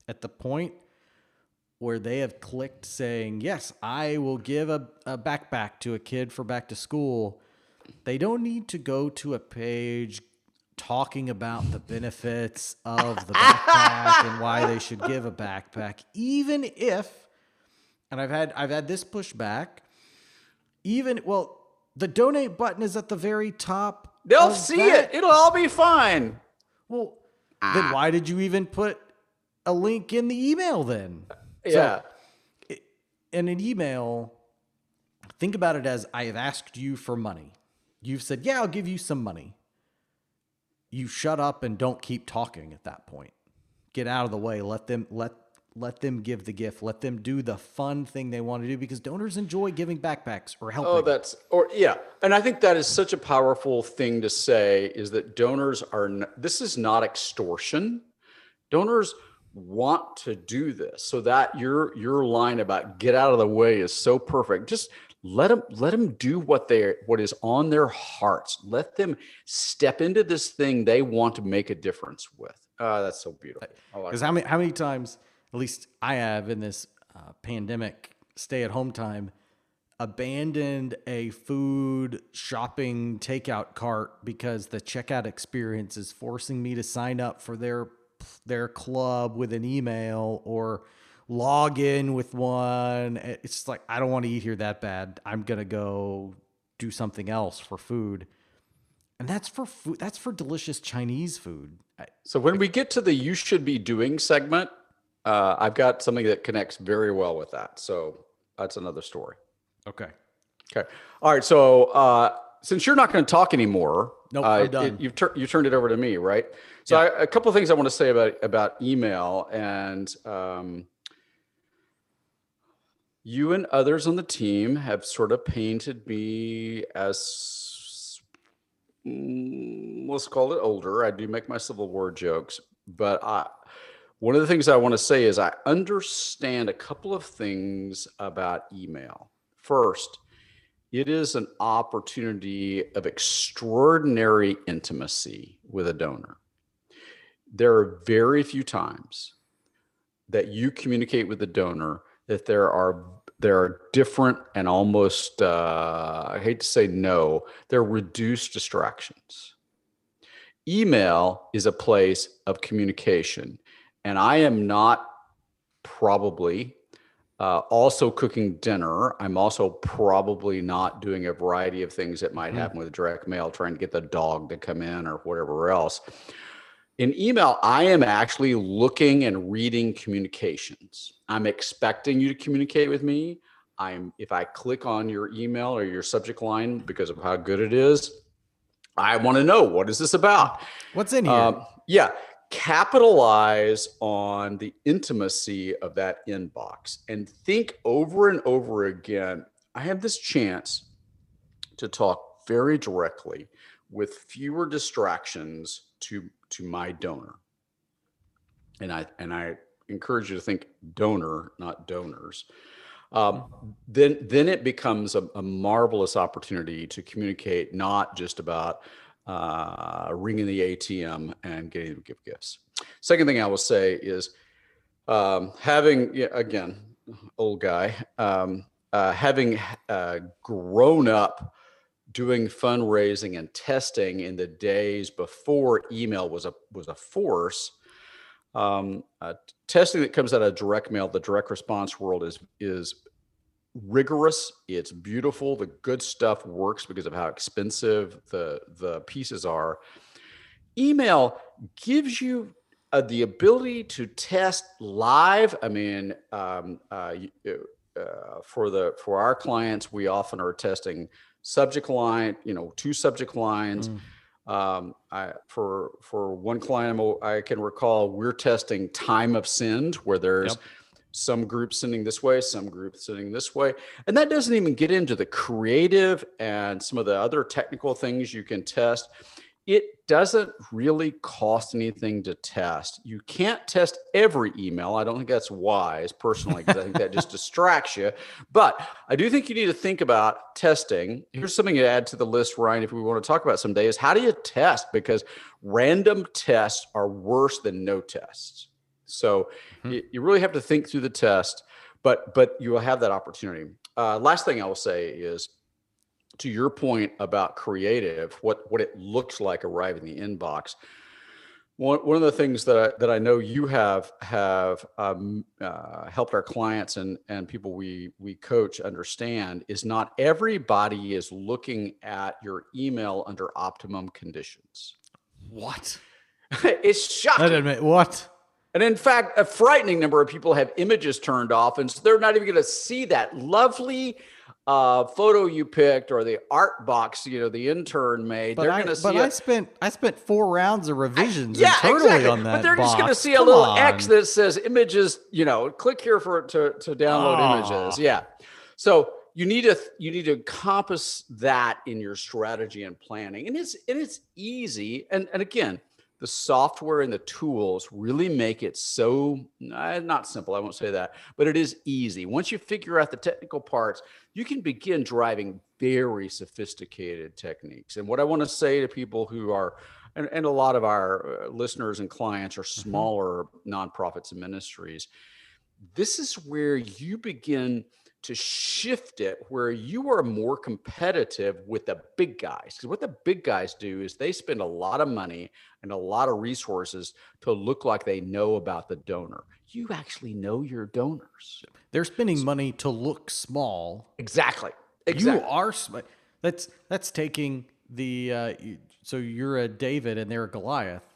At the point where they have clicked saying, Yes, I will give a, a backpack to a kid for back to school, they don't need to go to a page talking about the benefits of the backpack and why they should give a backpack, even if, and I've had I've had this pushback, even well, the donate button is at the very top. They'll see that. it. It'll all be fine. Well, then ah. why did you even put a link in the email then? Yeah. in an email, think about it as I have asked you for money. You've said, Yeah, I'll give you some money. You shut up and don't keep talking at that point. Get out of the way. Let them let let them give the gift. Let them do the fun thing they want to do because donors enjoy giving backpacks or helping. Oh, that's or yeah, and I think that is such a powerful thing to say is that donors are. This is not extortion. Donors want to do this, so that your your line about get out of the way is so perfect. Just let them let them do what they what is on their hearts. Let them step into this thing they want to make a difference with. Ah, that's so beautiful. I like Because how many how many times, at least I have in this uh, pandemic stay at home time, abandoned a food shopping takeout cart because the checkout experience is forcing me to sign up for their their club with an email or log in with one. It's just like I don't want to eat here that bad. I'm gonna go do something else for food. And that's for food. That's for delicious Chinese food. So when we get to the you should be doing segment, uh, I've got something that connects very well with that. So that's another story. okay. Okay. All right. So uh, since you're not going to talk anymore, Nope, Uh, I'm it- done. you've tur- you turned it over to me, right? So Yeah. I, a couple of things I want to say about about email and um, you and others on the team have sort of painted me as mm, let's call it older. I do make my Civil War jokes, but I one of the things I want to say is I understand a couple of things about email. First, it is an opportunity of extraordinary intimacy with a donor. There are very few times that you communicate with the donor that there are there are different and almost uh, I hate to say no, they're reduced distractions. Email is a place of communication, and I am not probably uh, also cooking dinner. I'm also probably not doing a variety of things that might Mm. happen with direct mail, trying to get the dog to come in or whatever else. In email, I am actually looking and reading communications. I'm expecting you to communicate with me. I'm if I click on your email or your subject line because of how good it is, I want to know what is this about. What's in here? Um, yeah, capitalize on the intimacy of that inbox and think over and over again. I have this chance to talk very directly with fewer distractions to to my donor. And I and I encourage you to think donor, not donors. Um, then then it becomes a, a marvelous opportunity to communicate not just about uh, ringing the ATM and getting to give gifts. Second thing I will say is um, having yeah, again old guy um, uh, having uh, grown up doing fundraising and testing in the days before email was a was a force. Um, uh, testing that comes out of direct mail, the direct response world is is rigorous. It's beautiful. The good stuff works because of how expensive the the pieces are. Email gives you uh, the ability to test live. I mean, um, uh, uh, for the for our clients, we often are testing subject line, you know, two subject lines. Mm. Um, I, for for one client I can recall, we're testing time of send, where there's Yep. Some groups sending this way, some groups sending this way, and that doesn't even get into the creative and some of the other technical things you can test. It doesn't really cost anything to test. You can't test every email. I don't think that's wise personally, because I think that just distracts you. But I do think you need to think about testing. Here's something to add to the list, Ryan, if we want to talk about someday is how do you test? Because random tests are worse than no tests. So Mhm. you, you really have to think through the test, but but you will have that opportunity. Uh, last thing I will say is to your point about creative, what what it looks like arriving in the inbox. One, one of the things that I, that I know you have have um, uh, helped our clients and and people we we coach understand is not everybody is looking at your email under optimum conditions. what? it's shocking. I admit what? And in fact, a frightening number of people have images turned off, and so they're not even going to see that lovely uh, photo you picked or the art box you know the intern made. But they're I, going to see but a- I spent I spent four rounds of revisions yeah, internally exactly. on that. but they're just going to box. see a Come little X that says images. You know, click here for to to download Aw. images. Yeah. So you need to you need to encompass that in your strategy and planning, and it's and it's easy. And and again, the software and the tools really make it so not simple. I won't say that, but it is easy. Once you figure out the technical parts, you can begin driving very sophisticated techniques. And what I want to say to people who are and, and a lot of our uh, listeners and clients are smaller nonprofits and ministries. This is where you begin to shift it where you are more competitive with the big guys. Because what the big guys do is they spend a lot of money and a lot of resources to look like they know about the donor. You actually know your donors. They're spending money to look small. Exactly. Exactly. You are. sm- That's that's taking the. Uh, so you're a David and they're a Goliath.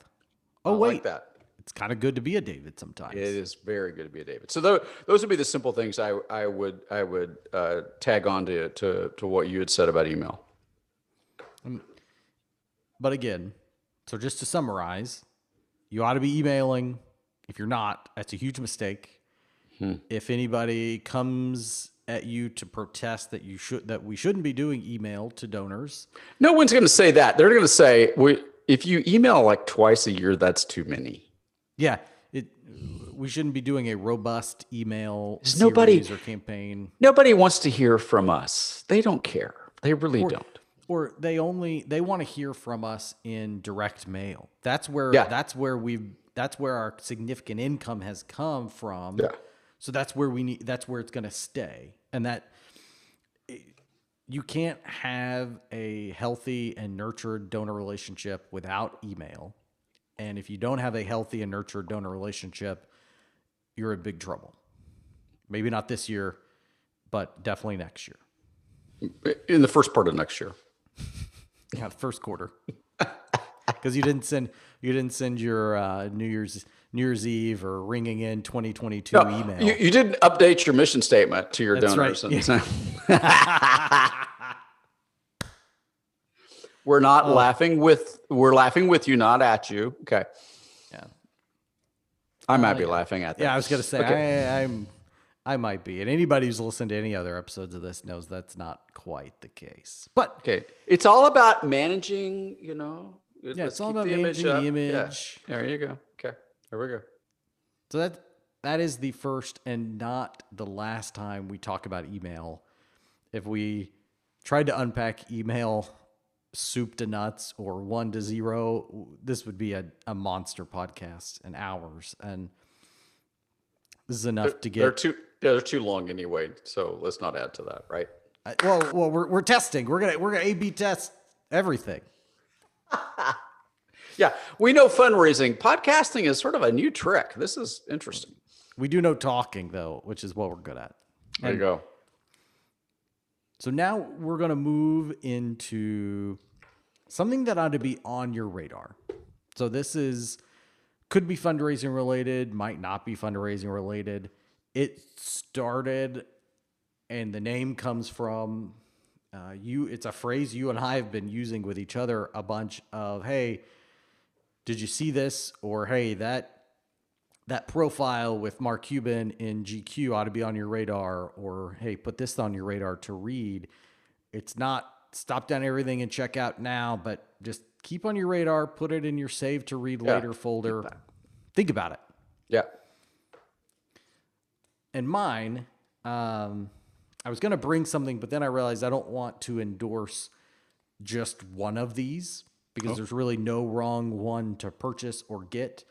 Oh I wait, like that. It's kind of good to be a David sometimes. It is very good to be a David. So tho- those would be the simple things I I would I would uh, tag on to, to to what you had said about email. but again, so just to summarize, you ought to be emailing. If you're not, that's a huge mistake. If anybody comes at you to protest that you should that we shouldn't be doing email to donors, No one's going to say that. They're going to say, we, if you email like twice a year, that's too many. Yeah, it we shouldn't be doing a robust email nobody- or campaign. Nobody wants to hear from us. They don't care. They really don't. or they only they want to hear from us in direct mail that's where Yeah. that's where we've that's where our significant income has come from Yeah. so that's where we need that's where it's going to stay and that you can't have a healthy and nurtured donor relationship without email and if you don't have a healthy and nurtured donor relationship you're in big trouble maybe not this year but definitely next year In the first part of next year. Yeah, the first quarter. Because you didn't send you didn't send your uh, New Year's New Year's Eve or ringing in 2022 email. You, you didn't update your mission statement to your That's donors. right. and- we're not Oh. laughing with we're laughing with you, not at you. Okay. yeah, I might be laughing at that. yeah. I was gonna say Okay. I, I'm I might be, and anybody who's listened to any other episodes of this knows that's not quite the case. But Okay. It's all about managing, you know. yeah, it's all about managing the image. Yeah. There you go. Okay. There we go. So that that is the first and not the last time we talk about email. If we tried to unpack email soup to nuts or one to zero, this would be a, a monster podcast and hours. And this is enough to get. They're too yeah, they're too long anyway, so let's not add to that, right? I- well, well, we're, we're testing. We're gonna we're gonna A/B test everything. Yeah, we know fundraising. Podcasting is sort of a new trick. This is interesting. We do know talking though, which is what we're good at. There you go. So now we're going to move into something that ought to be on your radar. So this is could be fundraising related, might not be fundraising related. It started and the name comes from uh, you it's a phrase you and I have been using with each other a bunch of hey, did you see this or hey, that that profile with Mark Cuban in GQ ought to be on your radar, or hey, put this on your radar to read. It's not stop down everything and check out now, but just keep on your radar, put it in your save to read later folder. Think about it. Yeah. And mine, um, I was going to bring something, but then I realized I don't want to endorse just one of these because there's really no wrong one to purchase or get.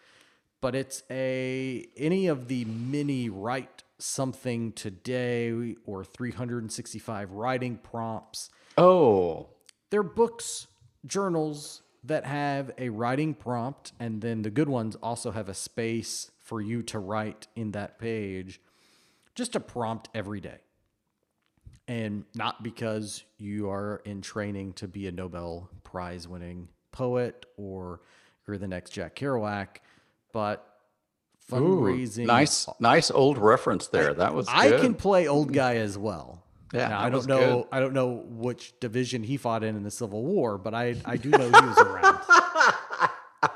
But it's a any of the mini write something today or 365 writing prompts. Oh, They're books, journals that have a writing prompt, and then the good ones also have a space for you to write in that page. Just a prompt every day. And not because you are in training to be a Nobel Prize winning poet or you're the next Jack Kerouac, but Ooh, fundraising. nice, nice old reference there. that was. I good. can play old guy as well. Yeah, Now, I don't know. good. I don't know which division he fought in in the Civil War, but I I do know he was around. I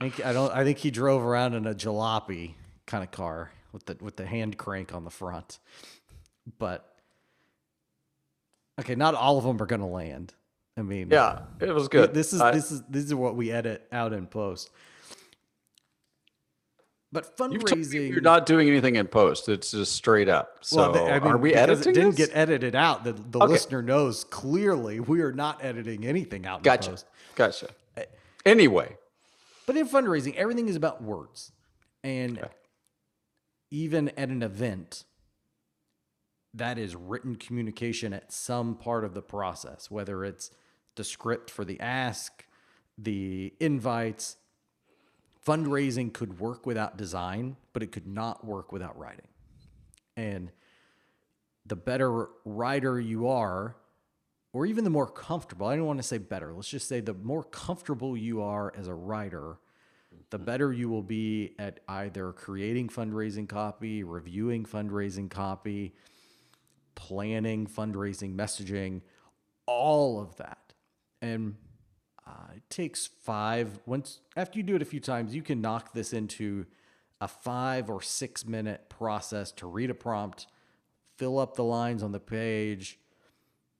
think I don't. I think he drove around in a jalopy kind of car with the with the hand crank on the front. But okay, not all of them are going to land. I mean, Yeah, it was good. this is I- this is this is what we edit out in post. But You've told me fundraising, You're not doing anything in post. It's just straight up. So well, the- I mean, are we editing? It didn't this? get edited out. The, the Okay. listener knows clearly we are not editing anything out. In Gotcha. Post. Gotcha. Uh, anyway, But in fundraising, everything is about words, and even at an event, that is written communication at some part of the process, whether it's the script for the ask, the invites. Fundraising could work without design, but it could not work without writing. And the better writer you are, or even the more comfortable, I don't want to say better, let's just say the more comfortable you are as a writer, the mm-hmm. better you will be at either creating fundraising copy, reviewing fundraising copy, planning fundraising messaging, all of that. And uh, takes five. Once after you do it a few times, you can knock this into a five or six minute process to read a prompt, fill up the lines on the page.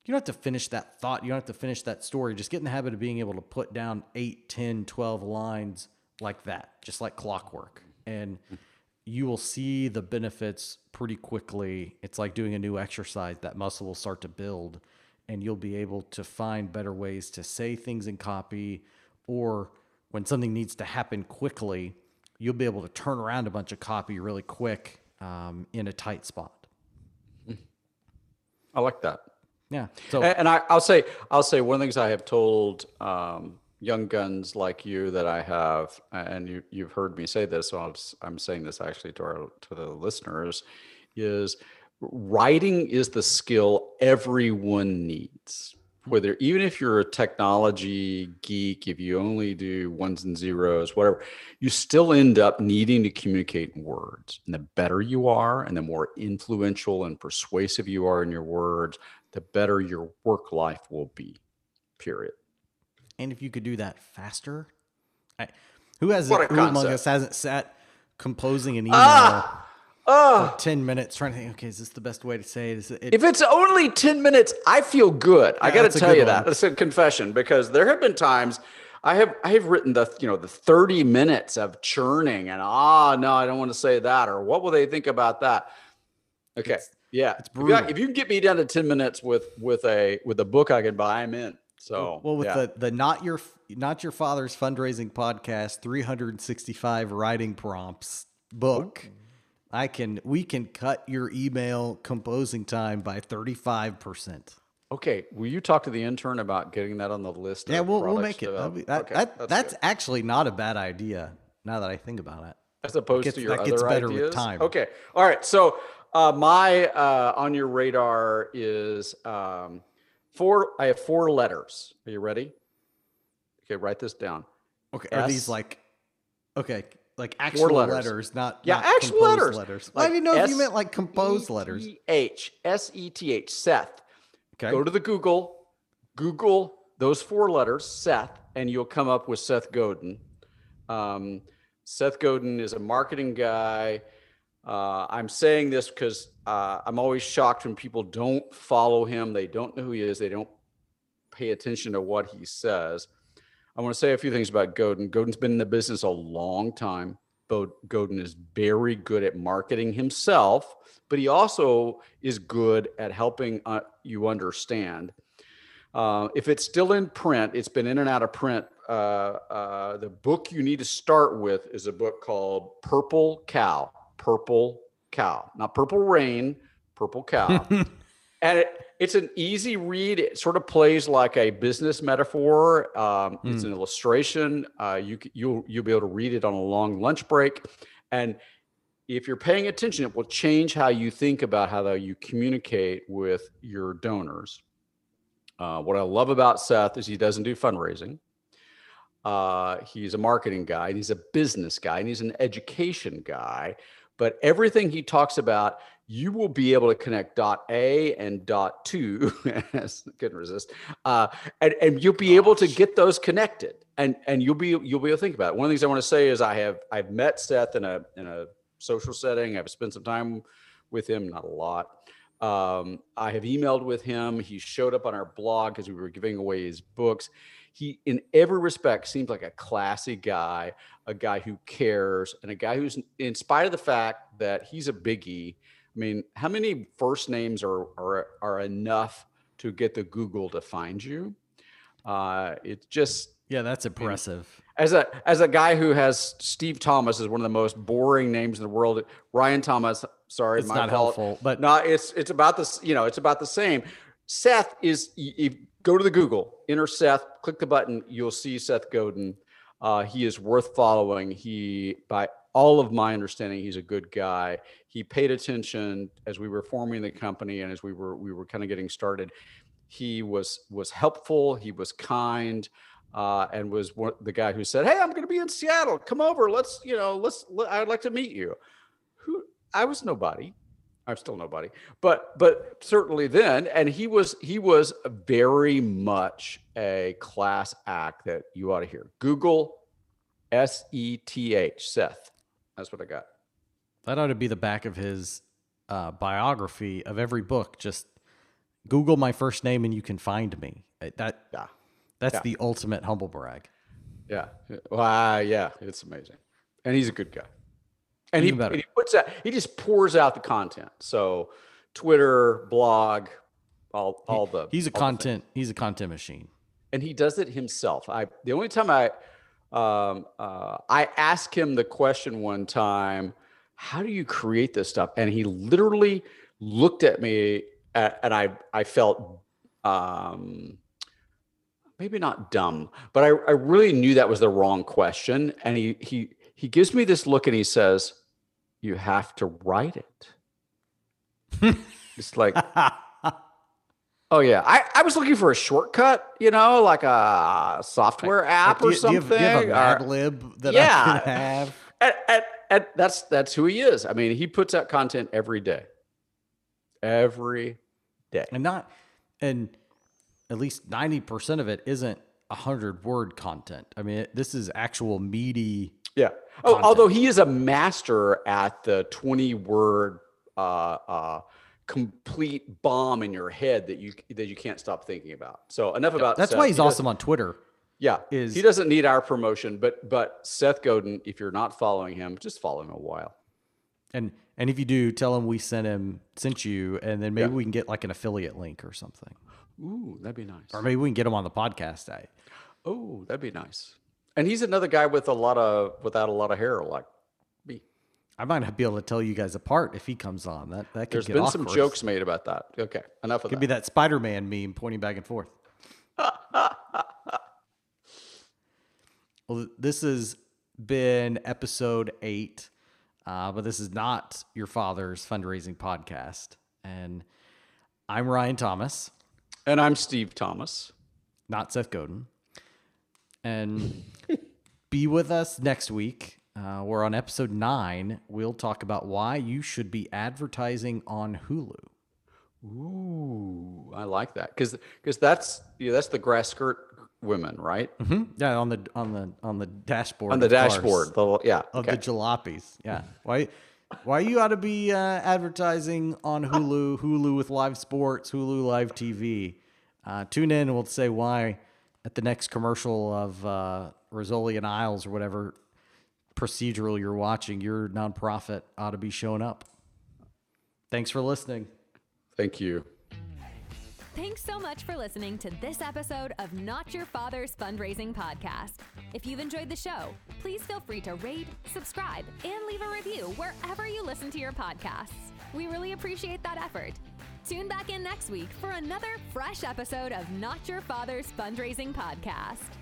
You don't have to finish that thought. You don't have to finish that story. Just get in the habit of being able to put down 8, 10, 12 lines like that, just like clockwork. And you will see the benefits pretty quickly. It's like doing a new exercise. That muscle will start to build, and you'll be able to find better ways to say things in copy, or when something needs to happen quickly, you'll be able to turn around a bunch of copy really quick um, in a tight spot. I like that. Yeah. So And, I, I'll say, I'll say one of the things I have told um, young guns like you that I have, and you, you've heard me say this, so I'm, s- I'm saying this actually to our to the listeners, is writing is the skill everyone needs. Whether even if you're a technology geek, if you only do ones and zeros, whatever, you still end up needing to communicate in words. And the better you are, and the more influential and persuasive you are in your words, the better your work life will be. Period. And if you could do that faster, I, who has who among us hasn't sat composing an email Ah! Oh, for ten minutes trying to think? Okay, is this the best way to say it? Is it? if it's only 10 minutes, I feel good. I got to tell you that. one. That's a confession because there have been times I have I have written the you know the 30 minutes of churning and ah no, I don't want to say that or what will they think about that? Okay. It's- yeah. it's If you- If you can get me down to 10 minutes with with a with a book I can buy, I'm in. So well, with yeah. the the not your not your father's fundraising podcast, three hundred and sixty five writing prompts book. I can we can cut your email composing time by thirty five percent. Okay, will you talk to the intern about getting that on the list? Yeah, we'll we'll make it. Be- that, Okay, that, that's good. actually not a bad idea. Now that I think about it. as opposed gets- to your that gets other better with time. Okay, all right. So uh, my uh, on your radar is um, four. I have four letters. Are you ready? Okay, write this down. Okay, are these like okay, like actual letters. letters. not Yeah, not actual letters. letters. Like I didn't know if you meant like composed letters. H S E T H. Seth. Okay, Go to the Google, Google those four letters, Seth, and you'll come up with Seth Godin. Um, Seth Godin is a marketing guy. Uh, I'm saying this because uh, I'm always shocked when people don't follow him. They don't know who he is. They don't pay attention to what he says. I want to say a few things about Godin. Godin's been in the business a long time. Godin is very good at marketing himself, but he also is good at helping uh, you understand. Uh, if it's still in print, it's been in and out of print. Uh, uh, the book you need to start with is a book called Purple Cow. Purple Cow, not Purple Rain, Purple Cow. and it, it's an easy read. It sort of plays like a business metaphor. Um, It's an illustration. Uh, You you'll you'll be able to read it on a long lunch break, and if you're paying attention, it will change how you think about how you communicate with your donors. Uh, what I love about Seth is he doesn't do fundraising. Uh, he's a marketing guy and he's a business guy and he's an education guy. But everything he talks about, you will be able to connect dot A and dot two. couldn't resist. Uh, and, and you'll be able to get those connected. And and you'll be you'll be able to think about it. One of the things I want to say is I have I've met Seth in a in a social setting. I've spent some time with him, not a lot. Um, I have emailed with him. He showed up on our blog because we were giving away his books. He, in every respect, seems like a classy guy, a guy who cares, and a guy who's, in spite of the fact that he's a biggie. I mean, how many first names are are, are enough to get the Google to find you? Uh, it's just yeah, that's impressive. as a as a guy who has Steve Thomas is one of the most boring names in the world. Ryan Thomas, sorry, It's my not fault. helpful, but No, it's it's about this. You know, it's about the same. Seth is. You go to the Google, enter Seth, click the button. You'll see Seth Godin. Uh, he is worth following. He, by all of my understanding, he's a good guy. He paid attention as we were forming the company and as we were we were kind of getting started. He was was helpful. He was kind. Uh, and was one, the guy who said, "Hey, I'm going to be in Seattle. Come over. Let's, you know, let's. Let, I'd like to meet you." Who I was nobody. I'm still nobody, but but certainly then, and he was he was very much a class act that you ought to hear. Google S E T H Seth. That's what I got. That ought to be the back of his uh, biography of every book. Just Google my first name and you can find me. Uh, That Yeah, that's Yeah. the ultimate humble brag. yeah, wow, yeah. It's amazing, and he's a good guy. And he, and he puts out he just pours out the content. So Twitter, blog, all all the He's a all the things. content. He's a content machine. and he does it himself. I the only time I um, uh, I asked him the question one time, "How do you create this stuff?" And he literally looked at me, at, and I I felt um, maybe not dumb, but I, I really knew that was the wrong question. And he he he gives me this look, and he says, "You have to write it." it's like Oh yeah, I, I was looking for a shortcut, you know, like a software app do or you, do you something. have, do you have a Mad Lib that Yeah. I can have? and, and, and that's that's who he is. I mean, he puts out content every day, every day. and not and at least 90% of it isn't a 100 word content i mean this is actual meaty Yeah. Oh, content. although he is a master at the twenty word uh, uh, complete bomb in your head that you that you can't stop thinking about. So enough about that's Seth. why he's He awesome on twitter Yeah, is- he doesn't need our promotion, but but Seth Godin, if you're not following him, just follow him a while. and and if you do tell him we sent him sent you and then maybe Yeah. we can get like an affiliate link or something Ooh, that'd be nice. or maybe we can get him on the podcast I, Oh, that'd be nice. And he's another guy with a lot of without a lot of hair, like me. I might not be able to tell you guys apart if he comes on that that could There's been some jokes made about that. Okay, enough of could that. Could be that spider-man meme pointing back and forth Well, this has been episode eight, uh, but this is not your father's fundraising podcast. And I'm Ryan Thomas, And I'm Steve Thomas. not Seth Godin. And be with us next week. Uh, we're on episode nine. We'll talk about why you should be advertising on Hulu. Ooh, I like that because because that's yeah, that's the grass skirt women, right? Hmm? Yeah, on the on the on the dashboard. On the dashboard. The, yeah. of okay. the jalopies. Yeah. Why? Why you ought to be uh, advertising on Hulu, Hulu with live sports, Hulu live TV. Uh, tune in and we'll say why at the next commercial of uh, Rizzoli and Isles or whatever procedural you're watching. Your nonprofit ought to be showing up. Thanks for listening. Thank you. Thanks so much for listening to this episode of Not Your Father's Fundraising Podcast. If you've enjoyed the show, please feel free to rate, subscribe, and leave a review wherever you listen to your podcasts. We really appreciate that effort. Tune back in next week for another fresh episode of Not Your Father's Fundraising Podcast.